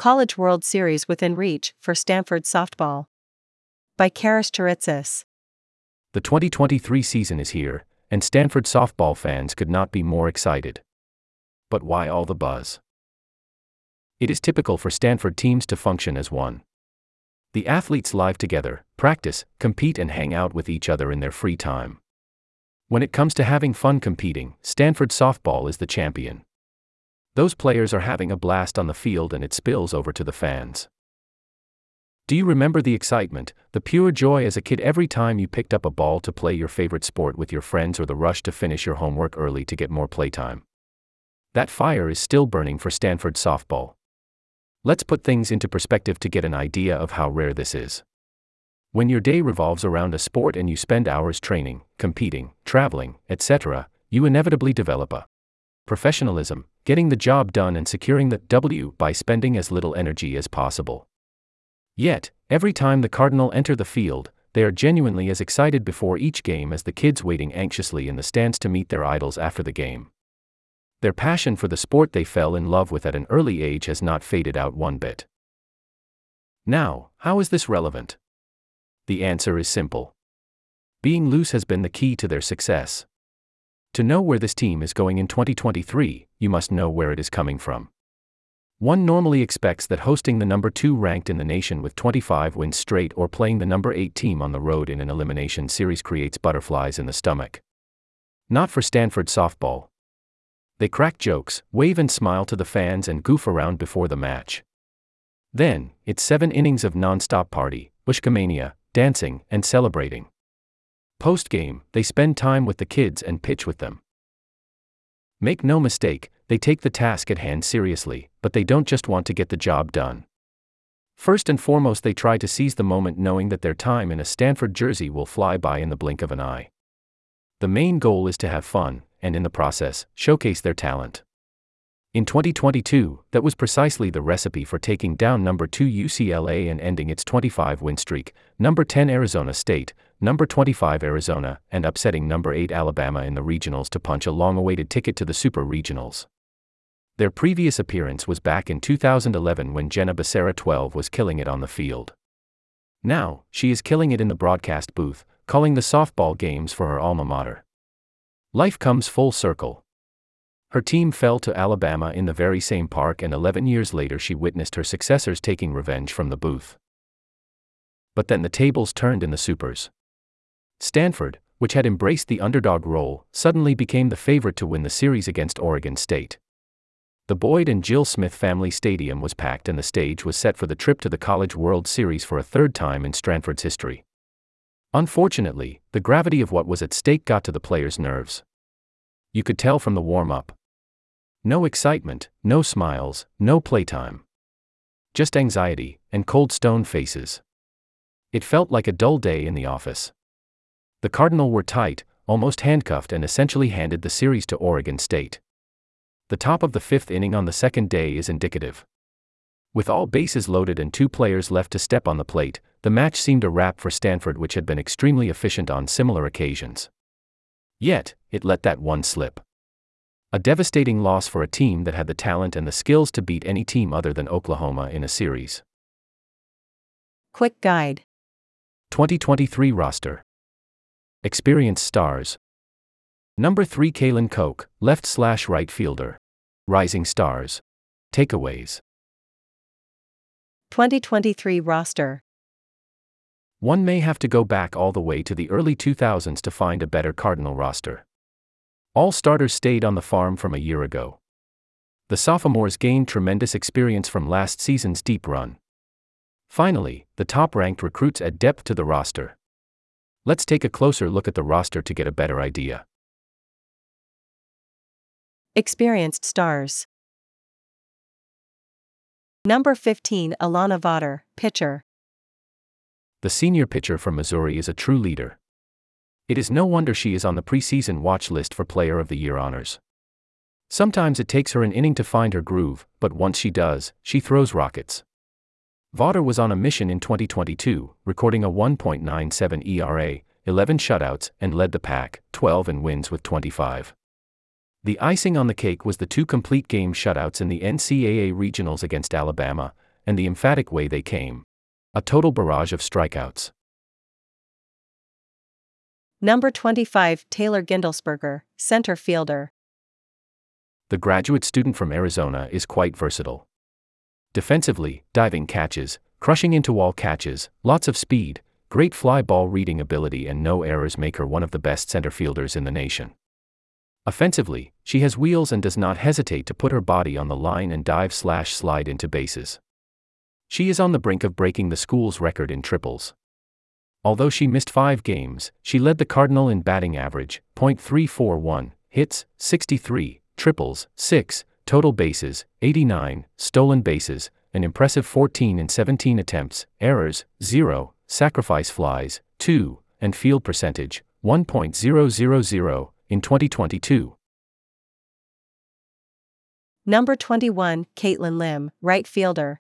College World Series within reach for Stanford softball. By Karis Charitsis. The 2023 season is here, and Stanford softball fans could not be more excited. But why all the buzz? It is typical for Stanford teams to function as one. The athletes live together, practice, compete, and hang out with each other in their free time. When it comes to having fun competing, Stanford softball is the champion. Those players are having a blast on the field and it spills over to the fans. Do you remember the excitement, the pure joy as a kid every time you picked up a ball to play your favorite sport with your friends or the rush to finish your homework early to get more playtime? That fire is still burning for Stanford softball. Let's put things into perspective to get an idea of how rare this is. When your day revolves around a sport and you spend hours training, competing, traveling, etc., you inevitably develop a professionalism, getting the job done and securing the W by spending as little energy as possible. Yet, every time the Cardinal enter the field, they are genuinely as excited before each game as the kids waiting anxiously in the stands to meet their idols after the game. Their passion for the sport they fell in love with at an early age has not faded out one bit. Now, how is this relevant? The answer is simple. Being loose has been the key to their success. To know where this team is going in 2023, you must know where it is coming from. One normally expects that hosting the number 2 ranked in the nation with 25 wins straight or playing the number 8 team on the road in an elimination series creates butterflies in the stomach. Not for Stanford softball. They crack jokes, wave and smile to the fans, and goof around before the match. Then, it's seven innings of non-stop party, wishkamania, dancing, and celebrating. Post game, they spend time with the kids and pitch with them. Make no mistake, they take the task at hand seriously, but they don't just want to get the job done. First and foremost, they try to seize the moment knowing that their time in a Stanford jersey will fly by in the blink of an eye. The main goal is to have fun, and in the process, showcase their talent. In 2022, that was precisely the recipe for taking down number 2 UCLA and ending its 25 win streak, number 10 Arizona State, number 25 Arizona, and upsetting number 8 Alabama in the regionals to punch a long awaited ticket to the Super Regionals. Their previous appearance was back in 2011 when Jenna Becerra 12 was killing it on the field. Now, she is killing it in the broadcast booth, calling the softball games for her alma mater. Life comes full circle. Her team fell to Alabama in the very same park, and 11 years later, she witnessed her successors taking revenge from the booth. But then the tables turned in the Supers. Stanford, which had embraced the underdog role, suddenly became the favorite to win the series against Oregon State. The Boyd and Jill Smith Family Stadium was packed, and the stage was set for the trip to the College World Series for a third time in Stanford's history. Unfortunately, the gravity of what was at stake got to the players' nerves. You could tell from the warm up. No excitement, no smiles, no playtime. Just anxiety and cold stone faces. It felt like a dull day in the office. The Cardinal were tight, almost handcuffed, and essentially handed the series to Oregon State. The top of the fifth inning on the second day is indicative. With all bases loaded and two players left to step on the plate, the match seemed a wrap for Stanford, which had been extremely efficient on similar occasions. Yet, it let that one slip. A devastating loss for a team that had the talent and the skills to beat any team other than Oklahoma in a series. Quick Guide 2023 Roster Experienced Stars Number 3 Kalen Koch, left slash right fielder. Rising Stars. Takeaways 2023 Roster One may have to go back all the way to the early 2000s to find a better Cardinal roster. All starters stayed on the farm from a year ago. The sophomores gained tremendous experience from last season's deep run. Finally, the top ranked recruits add depth to the roster. Let's take a closer look at the roster to get a better idea. Experienced stars. Number 15 Alana Vawter, pitcher. The senior pitcher from Missouri is a true leader. It is no wonder she is on the preseason watch list for Player of the Year honors. Sometimes it takes her an inning to find her groove, but once she does, she throws rockets. Vawter was on a mission in 2022, recording a 1.97 ERA, 11 shutouts, and led the pack, 12 in wins with 25. The icing on the cake was the two complete game shutouts in the NCAA regionals against Alabama, and the emphatic way they came. A total barrage of strikeouts. Number 25 Taylor Gindlesperger, center fielder. The graduate student from Arizona is quite versatile. Defensively, diving catches, crushing into wall catches, lots of speed, great fly ball reading ability, and no errors make her one of the best center fielders in the nation. Offensively, she has wheels and does not hesitate to put her body on the line and dive slash slide into bases. She is on the brink of breaking the school's record in triples. Although she missed five games, she led the Cardinal in batting average, .341, hits, 63, triples, 6, total bases, 89, stolen bases, an impressive 14 in 17 attempts, errors, 0, sacrifice flies, 2, and field percentage, 1.000, in 2022. Number 21 Caitlin Lim, right fielder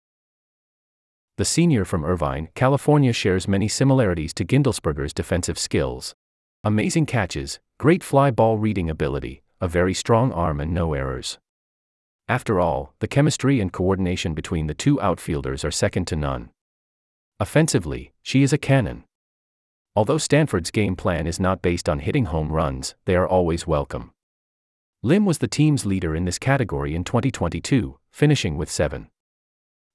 the senior from Irvine, California shares many similarities to Gindlesperger's defensive skills. Amazing catches, great fly ball reading ability, a very strong arm, and no errors. After all, the chemistry and coordination between the two outfielders are second to none. Offensively, she is a cannon. Although Stanford's game plan is not based on hitting home runs, they are always welcome. Lim was the team's leader in this category in 2022, finishing with seven.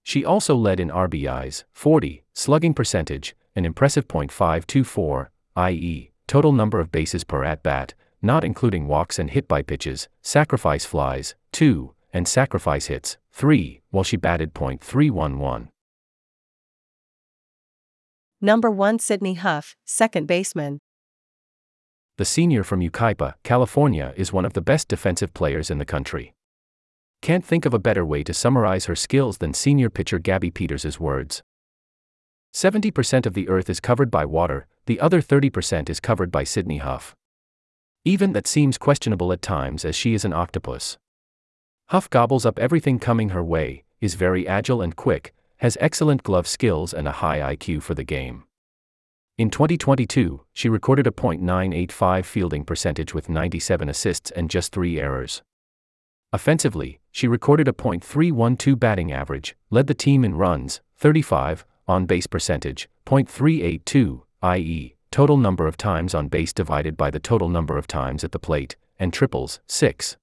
She also led in RBIs, 40, slugging percentage, an impressive .524, i.e., total number of bases per at bat, not including walks and hit by pitches, sacrifice flies, 2, and sacrifice hits, 3, while she batted .311. Number 1 Sydney Huff, second baseman. The senior from Yucaipa, California is one of the best defensive players in the country. Can't think of a better way to summarize her skills than senior pitcher Gabby Peters' words. 70% of the earth is covered by water, the other 30% is covered by Sydney Huff. Even that seems questionable at times as she is an octopus. Huff gobbles up everything coming her way, is very agile and quick, has excellent glove skills and a high IQ for the game. In 2022, she recorded a .985 fielding percentage with 97 assists and just 3 errors. Offensively, she recorded a .312 batting average, led the team in runs, 35, on base percentage, .382, i.e., total number of times on base divided by the total number of times at the plate, and triples, 6.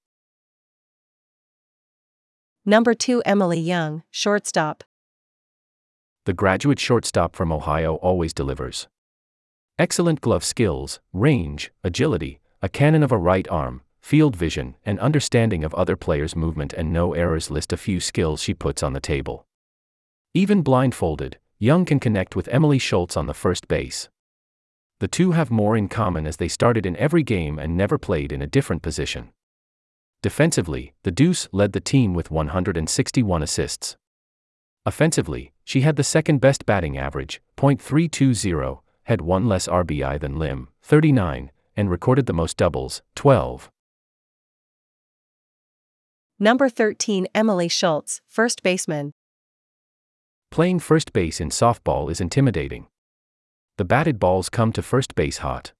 Number 2 Emily Young, shortstop. The graduate shortstop from Ohio always delivers. Excellent glove skills, range, agility, a cannon of a right arm, field vision, and understanding of other players' movement and no errors list a few skills she puts on the table. Even blindfolded, Young can connect with Emily Schultz on the first base. The two have more in common as they started in every game and never played in a different position. Defensively, the Deuce led the team with 161 assists. Offensively, she had the second best batting average, .320, had one less RBI than Lim, 39, and recorded the most doubles, 12. Number 13 Emily Schultz, first baseman. Playing first base in softball is intimidating. The batted balls come to first base hot.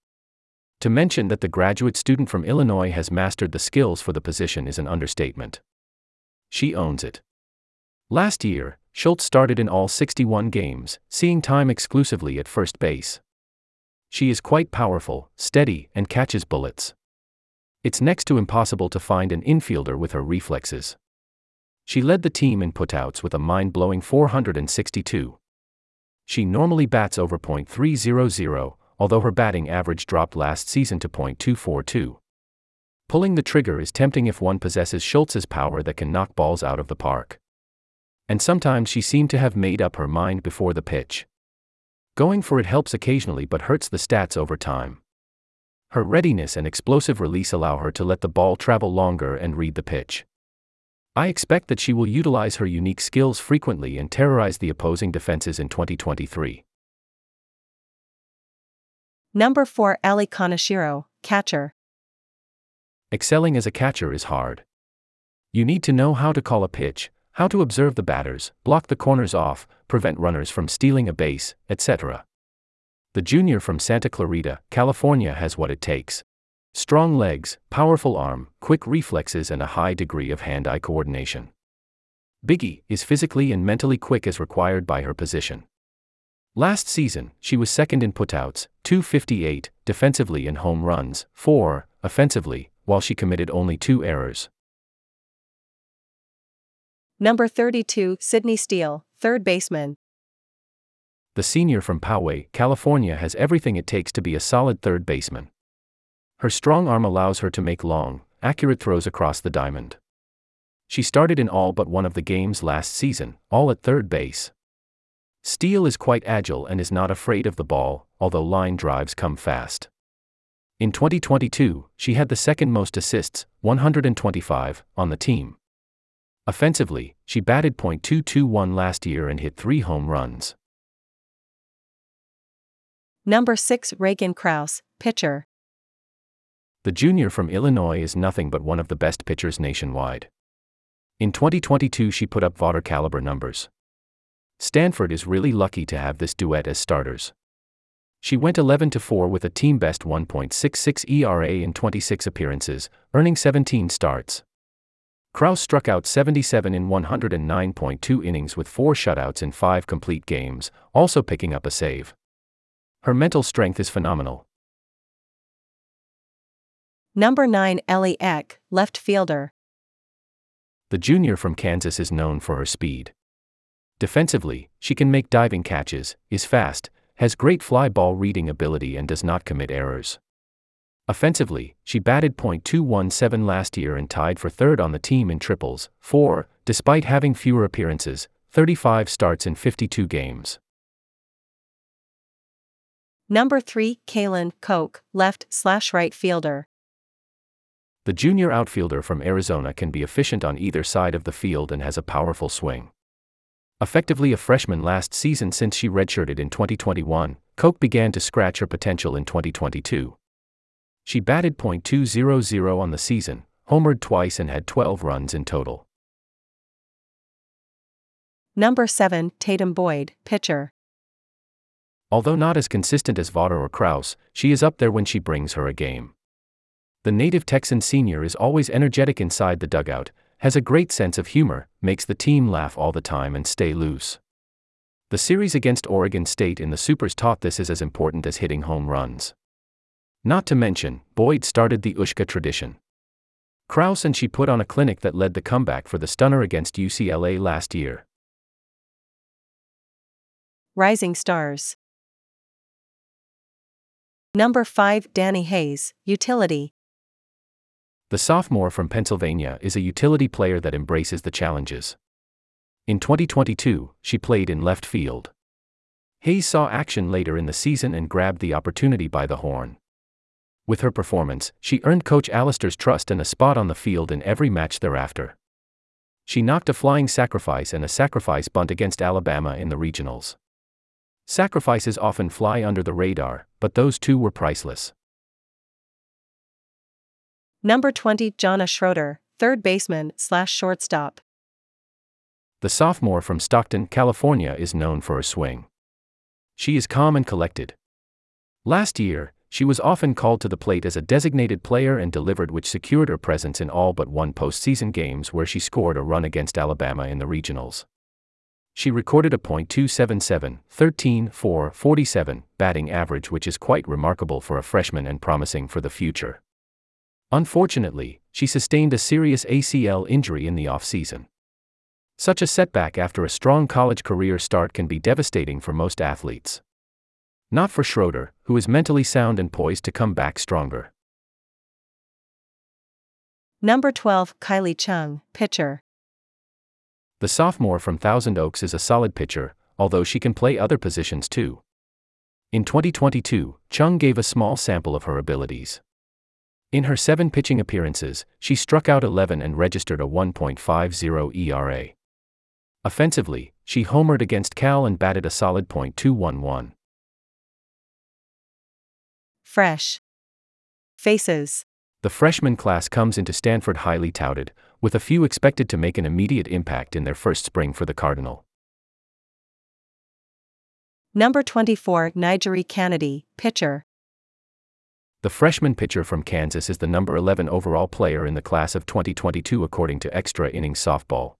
To mention that the graduate student from Illinois has mastered the skills for the position is an understatement. She owns it. Last year, Schultz started in all 61 games, seeing time exclusively at first base. She is quite powerful, steady, and catches bullets. It's next to impossible to find an infielder with her reflexes. She led the team in putouts with a mind blowing 462. She normally bats over .300, although her batting average dropped last season to .242. Pulling the trigger is tempting if one possesses Schultz's power that can knock balls out of the park. And sometimes she seemed to have made up her mind before the pitch. Going for it helps occasionally but hurts the stats over time. Her readiness and explosive release allow her to let the ball travel longer and read the pitch. I expect that she will utilize her unique skills frequently and terrorize the opposing defenses in 2023. Number 4 Ali Kanashiro, catcher. Excelling as a catcher is hard. You need to know how to call a pitch, how to observe the batters, block the corners off, prevent runners from stealing a base, etc. The junior from Santa Clarita, California has what it takes strong legs, powerful arm, quick reflexes, and a high degree of hand eye coordination. Biggie is physically and mentally quick as required by her position. Last season, she was second in putouts, 258, defensively and home runs, 4, offensively, while she committed only two errors. Number 32, Sydney Steele, third baseman. The senior from Poway, California has everything it takes to be a solid third baseman. Her strong arm allows her to make long, accurate throws across the diamond. She started in all but one of the games last season, all at third base. Steele is quite agile and is not afraid of the ball, although line drives come fast. In 2022, she had the second most assists, 125, on the team. Offensively, she batted .221 last year and hit three home runs. Number 6 Reagan Kraus, pitcher. The junior from Illinois is nothing but one of the best pitchers nationwide. In 2022, she put up Vawter caliber numbers. Stanford is really lucky to have this duet as starters. She went 11 4 with a team best 1.66 ERA in 26 appearances, earning 17 starts. Kraus struck out 77 in 109.2 innings with four shutouts in five complete games, also picking up a save. Her mental strength is phenomenal. Number 9 Ellie Eck, left fielder. The junior from Kansas is known for her speed. Defensively, she can make diving catches, is fast, has great fly ball reading ability, and does not commit errors. Offensively, she batted .217 last year and tied for third on the team in triples, 4, despite having fewer appearances, 35 starts in 52 games. Number 3 Kaylin Koch, left slash right fielder. The junior outfielder from Arizona can be efficient on either side of the field and has a powerful swing. Effectively a freshman last season since she redshirted in 2021, Koch began to scratch her potential in 2022. She batted .200 on the season, homered twice and had 12 runs in total. Number 7 Tatum Boyd, pitcher. Although not as consistent as Vawter or Kraus, she is up there when she brings her a game. The native Texan senior is always energetic inside the dugout, has a great sense of humor, makes the team laugh all the time and stay loose. The series against Oregon State in the Supers taught this is as important as hitting home runs. Not to mention, Boyd started the Ushka tradition. Kraus and she put on a clinic that led the comeback for the stunner against UCLA last year. Rising Stars. Number 5 Danny Hayes, Utility. The sophomore from Pennsylvania is a utility player that embraces the challenges. In 2022, she played in left field. Hayes saw action later in the season and grabbed the opportunity by the horn. With her performance, she earned Coach Allister's trust and a spot on the field in every match thereafter. She knocked a flying sacrifice and a sacrifice bunt against Alabama in the regionals. Sacrifices often fly under the radar, but those two were priceless. Number 20 Jonna Schroeder, third baseman slash shortstop. The sophomore from Stockton, California is known for her swing. She is calm and collected. Last year, she was often called to the plate as a designated player and delivered, which secured her presence in all but one postseason games where she scored a run against Alabama in the regionals. She recorded a .277, 13 4 47 batting average, which is quite remarkable for a freshman and promising for the future. Unfortunately, she sustained a serious ACL injury in the offseason. Such a setback after a strong college career start can be devastating for most athletes. Not for Schroeder, who is mentally sound and poised to come back stronger. Number 12 Kylie Chung, pitcher. The sophomore from Thousand Oaks is a solid pitcher, although she can play other positions too. In 2022, Chung gave a small sample of her abilities. In her seven pitching appearances, she struck out 11 and registered a 1.50 ERA. Offensively, she homered against Cal and batted a solid .211. Fresh. Faces. The freshman class comes into Stanford highly touted, with a few expected to make an immediate impact in their first spring for the Cardinal. Number 24 NiJaree Canady, pitcher. The freshman pitcher from Kansas is the number 11 overall player in the class of 2022 according to Extra Innings Softball.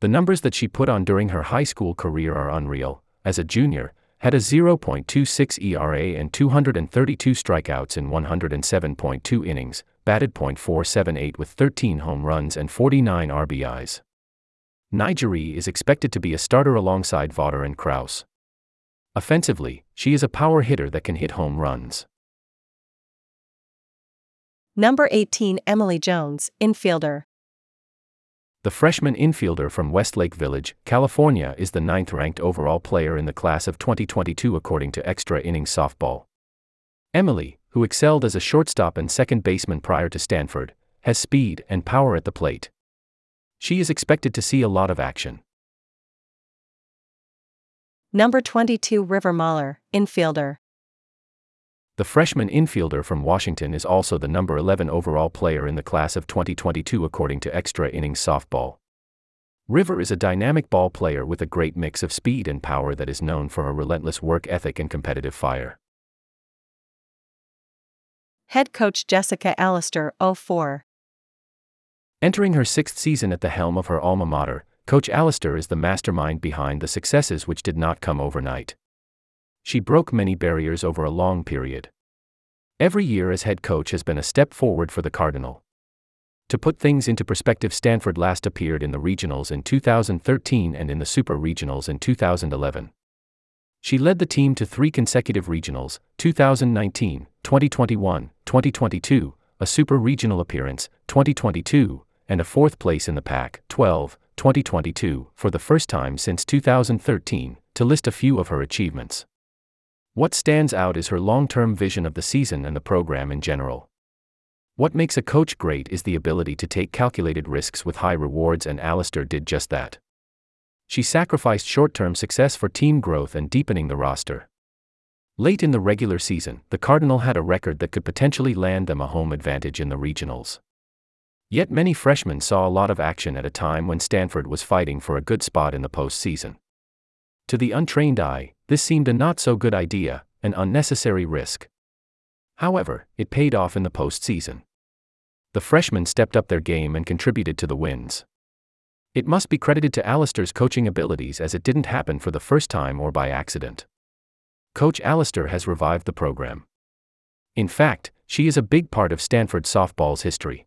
The numbers that she put on during her high school career are unreal. As a junior, had a 0.26 ERA and 232 strikeouts in 107.2 innings, batted .478 with 13 home runs and 49 RBIs. NiJaree is expected to be a starter alongside Vawter and Kraus. Offensively, she is a power hitter that can hit home runs. Number 18 Emily Jones, infielder. The freshman infielder from Westlake Village, California is the ninth ranked overall player in the class of 2022 according to Extra Innings Softball. Emily, who excelled as a shortstop and second baseman prior to Stanford, has speed and power at the plate. She is expected to see a lot of action. Number 22 River Mahler, infielder. The freshman infielder from Washington is also the number 11 overall player in the class of 2022 according to Extra Innings Softball. River is a dynamic ball player with a great mix of speed and power that is known for her relentless work ethic and competitive fire. Head coach Jessica Allister, 04. Entering her sixth season at the helm of her alma mater, Coach Allister is the mastermind behind the successes which did not come overnight she broke many barriers over a long period. Every year as head coach has been a step forward for the Cardinal. To put things into perspective, Stanford last appeared in the regionals in 2013 and in the super regionals in 2011. She led the team to three consecutive regionals 2019, 2021, 2022, a super regional appearance, 2022, and a fourth place in the Pac 12, 2022, for the first time since 2013, to list a few of her achievements. What stands out is her long term vision of the season and the program in general. What makes a coach great is the ability to take calculated risks with high rewards, and Allister did just that. She sacrificed short term success for team growth and deepening the roster. Late in the regular season, the Cardinal had a record that could potentially land them a home advantage in the regionals. Yet many freshmen saw a lot of action at a time when Stanford was fighting for a good spot in the postseason. To the untrained eye, this seemed a not so good idea, an unnecessary risk. However, it paid off in the postseason. The freshmen stepped up their game and contributed to the wins. It must be credited to Allister's coaching abilities as it didn't happen for the first time or by accident. Coach Allister has revived the program. In fact, she is a big part of Stanford softball's history.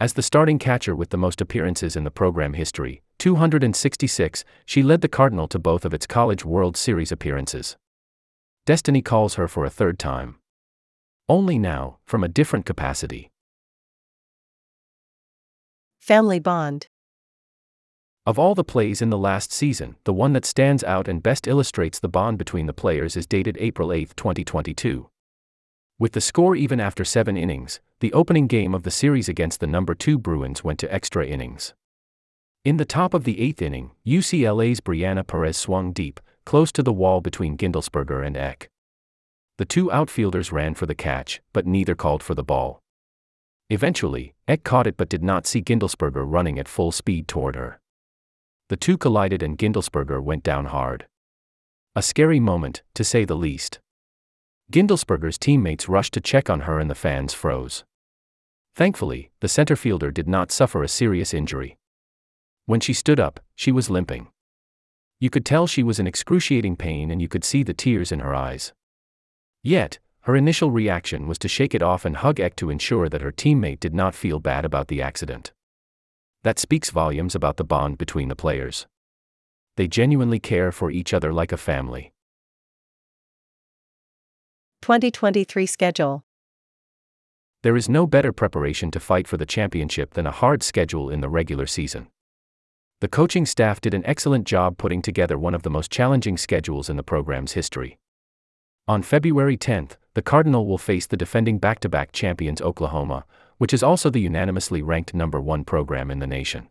As the starting catcher with the most appearances in the program history, 266, she led the Cardinal to both of its College World Series appearances. Destiny calls her for a third time. Only now, from a different capacity. Family Bond Of all the plays in the last season, the one that stands out and best illustrates the bond between the players is dated April 8, 2022. With the score even after seven innings, the opening game of the series against the number 2 Bruins went to extra innings. In the top of the eighth inning, UCLA's Brianna Perez swung deep, close to the wall between Gindlesperger and Eck. The two outfielders ran for the catch, but neither called for the ball. Eventually, Eck caught it but did not see Gindlesperger running at full speed toward her. The two collided and Gindlesperger went down hard. A scary moment, to say the least. Gindlesperger's teammates rushed to check on her and the fans froze. Thankfully, the center fielder did not suffer a serious injury. When she stood up, she was limping. You could tell she was in excruciating pain and you could see the tears in her eyes. Yet, her initial reaction was to shake it off and hug Eck to ensure that her teammate did not feel bad about the accident. That speaks volumes about the bond between the players. They genuinely care for each other like a family. 2023 schedule there is no better preparation to fight for the championship than a hard schedule in the regular season. The coaching staff did an excellent job putting together one of the most challenging schedules in the program's history. On February 10th, the Cardinal will face the defending back to back champions Oklahoma, which is also the unanimously ranked number one program in the nation.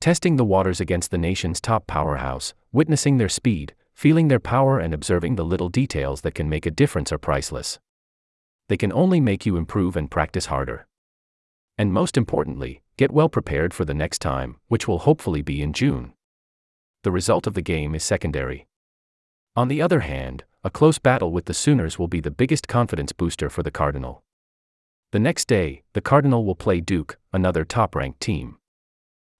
Testing the waters against the nation's top powerhouse, witnessing their speed, feeling their power, and observing the little details that can make a difference are priceless they can only make you improve and practice harder. And most importantly, get well prepared for the next time, which will hopefully be in June. The result of the game is secondary. On the other hand, a close battle with the Sooners will be the biggest confidence booster for the Cardinal. The next day, the Cardinal will play Duke, another top ranked team.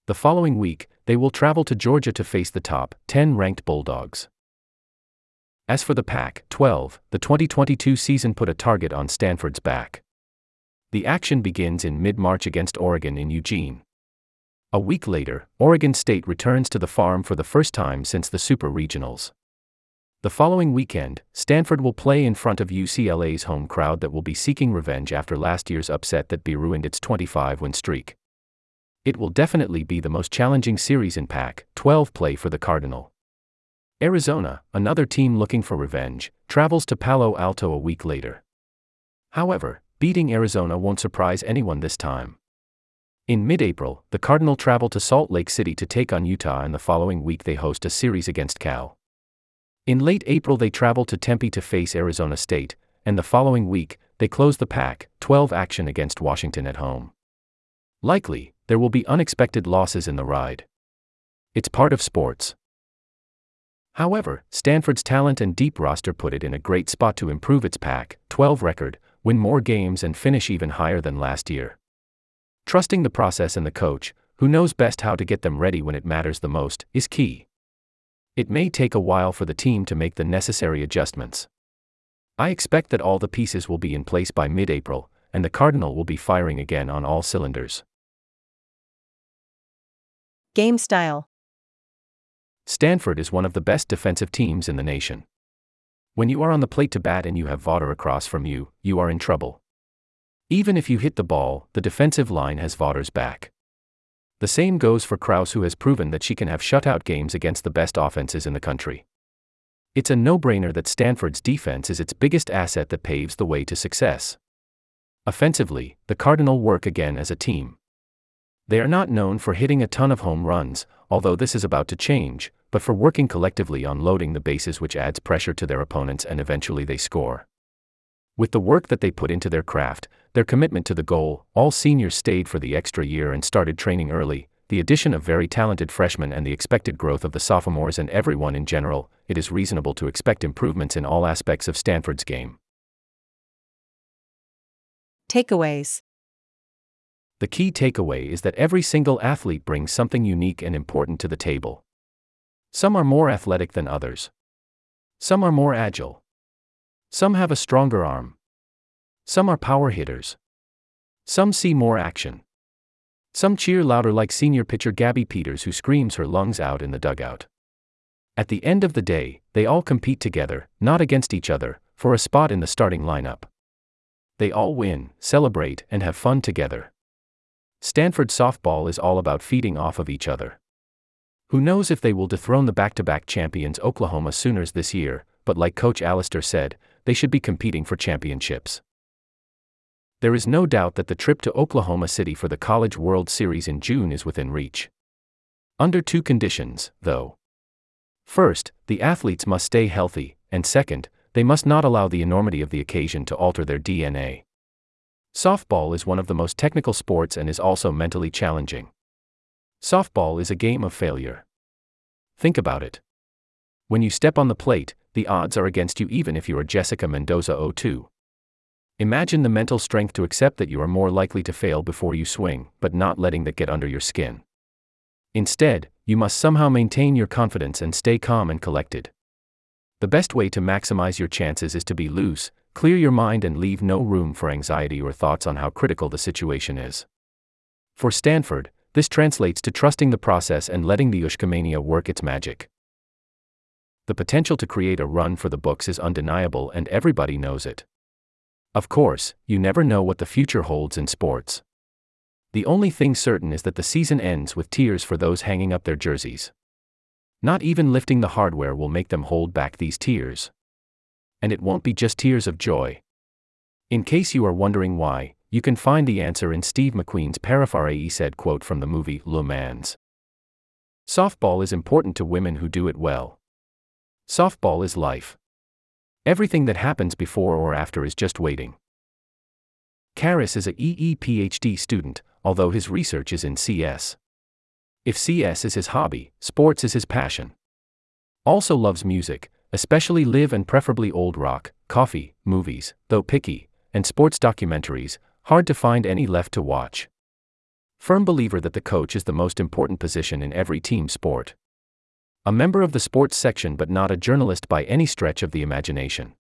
The following week, they will travel to Georgia to face the top 10 ranked Bulldogs. As for the Pac 12, the 2022 season put a target on Stanford's back. The action begins in mid March against Oregon in Eugene. A week later, Oregon State returns to the farm for the first time since the Super Regionals. The following weekend, Stanford will play in front of UCLA's home crowd that will be seeking revenge after last year's upset that be ruined its 25 win streak. It will definitely be the most challenging series in Pac 12 play for the Cardinal. Arizona, another team looking for revenge, travels to Palo Alto a week later. However, beating Arizona won't surprise anyone this time. In mid April, the Cardinal travel to Salt Lake City to take on Utah, and the following week they host a series against Cal. In late April, they travel to Tempe to face Arizona State, and the following week, they close the Pac 12 action against Washington at home. Likely, there will be unexpected losses in the ride. It's part of sports. However, Stanford's talent and deep roster put it in a great spot to improve its Pac 12 record, win more games, and finish even higher than last year. Trusting the process and the coach, who knows best how to get them ready when it matters the most, is key. It may take a while for the team to make the necessary adjustments. I expect that all the pieces will be in place by mid April, and the Cardinal will be firing again on all cylinders. Game style Stanford is one of the best defensive teams in the nation. When you are on the plate to bat and you have Vawter across from you, you are in trouble. Even if you hit the ball, the defensive line has Vawter's back. The same goes for Kraus, who has proven that she can have shutout games against the best offenses in the country. It's a no brainer that Stanford's defense is its biggest asset that paves the way to success. Offensively, the Cardinal work again as a team. They are not known for hitting a ton of home runs, although this is about to change, but for working collectively on loading the bases, which adds pressure to their opponents and eventually they score. With the work that they put into their craft, their commitment to the goal, all seniors stayed for the extra year and started training early. The addition of very talented freshmen and the expected growth of the sophomores and everyone in general, it is reasonable to expect improvements in all aspects of Stanford's game. Takeaways The key takeaway is that every single athlete brings something unique and important to the table. Some are more athletic than others. Some are more agile. Some have a stronger arm. Some are power hitters. Some see more action. Some cheer louder, like senior pitcher Gabby Peters, who screams her lungs out in the dugout. At the end of the day, they all compete together, not against each other, for a spot in the starting lineup. They all win, celebrate, and have fun together. Stanford softball is all about feeding off of each other. Who knows if they will dethrone the back to back champions Oklahoma Sooners this year, but like Coach Allister said, they should be competing for championships. There is no doubt that the trip to Oklahoma City for the College World Series in June is within reach. Under two conditions, though. First, the athletes must stay healthy, and second, they must not allow the enormity of the occasion to alter their DNA. Softball is one of the most technical sports and is also mentally challenging. Softball is a game of failure. Think about it. When you step on the plate, the odds are against you even if you are Jessica Mendoza 02. Imagine the mental strength to accept that you are more likely to fail before you swing, but not letting that get under your skin. Instead, you must somehow maintain your confidence and stay calm and collected. The best way to maximize your chances is to be loose, clear your mind, and leave no room for anxiety or thoughts on how critical the situation is. For Stanford, this translates to trusting the process and letting the Ushkamania work its magic. The potential to create a run for the books is undeniable and everybody knows it. Of course, you never know what the future holds in sports. The only thing certain is that the season ends with tears for those hanging up their jerseys. Not even lifting the hardware will make them hold back these tears. And it won't be just tears of joy. In case you are wondering why, you can find the answer in Steve McQueen's paraphrase said quote from the movie Le Mans. Softball is important to women who do it well. Softball is life. Everything that happens before or after is just waiting. Karis is a EE PhD student, although his research is in CS. If CS is his hobby, sports is his passion. Also loves music, especially live and preferably old rock, coffee, movies, though picky, and sports documentaries, hard to find any left to watch. Firm believer that the coach is the most important position in every team sport. A member of the sports section, but not a journalist by any stretch of the imagination.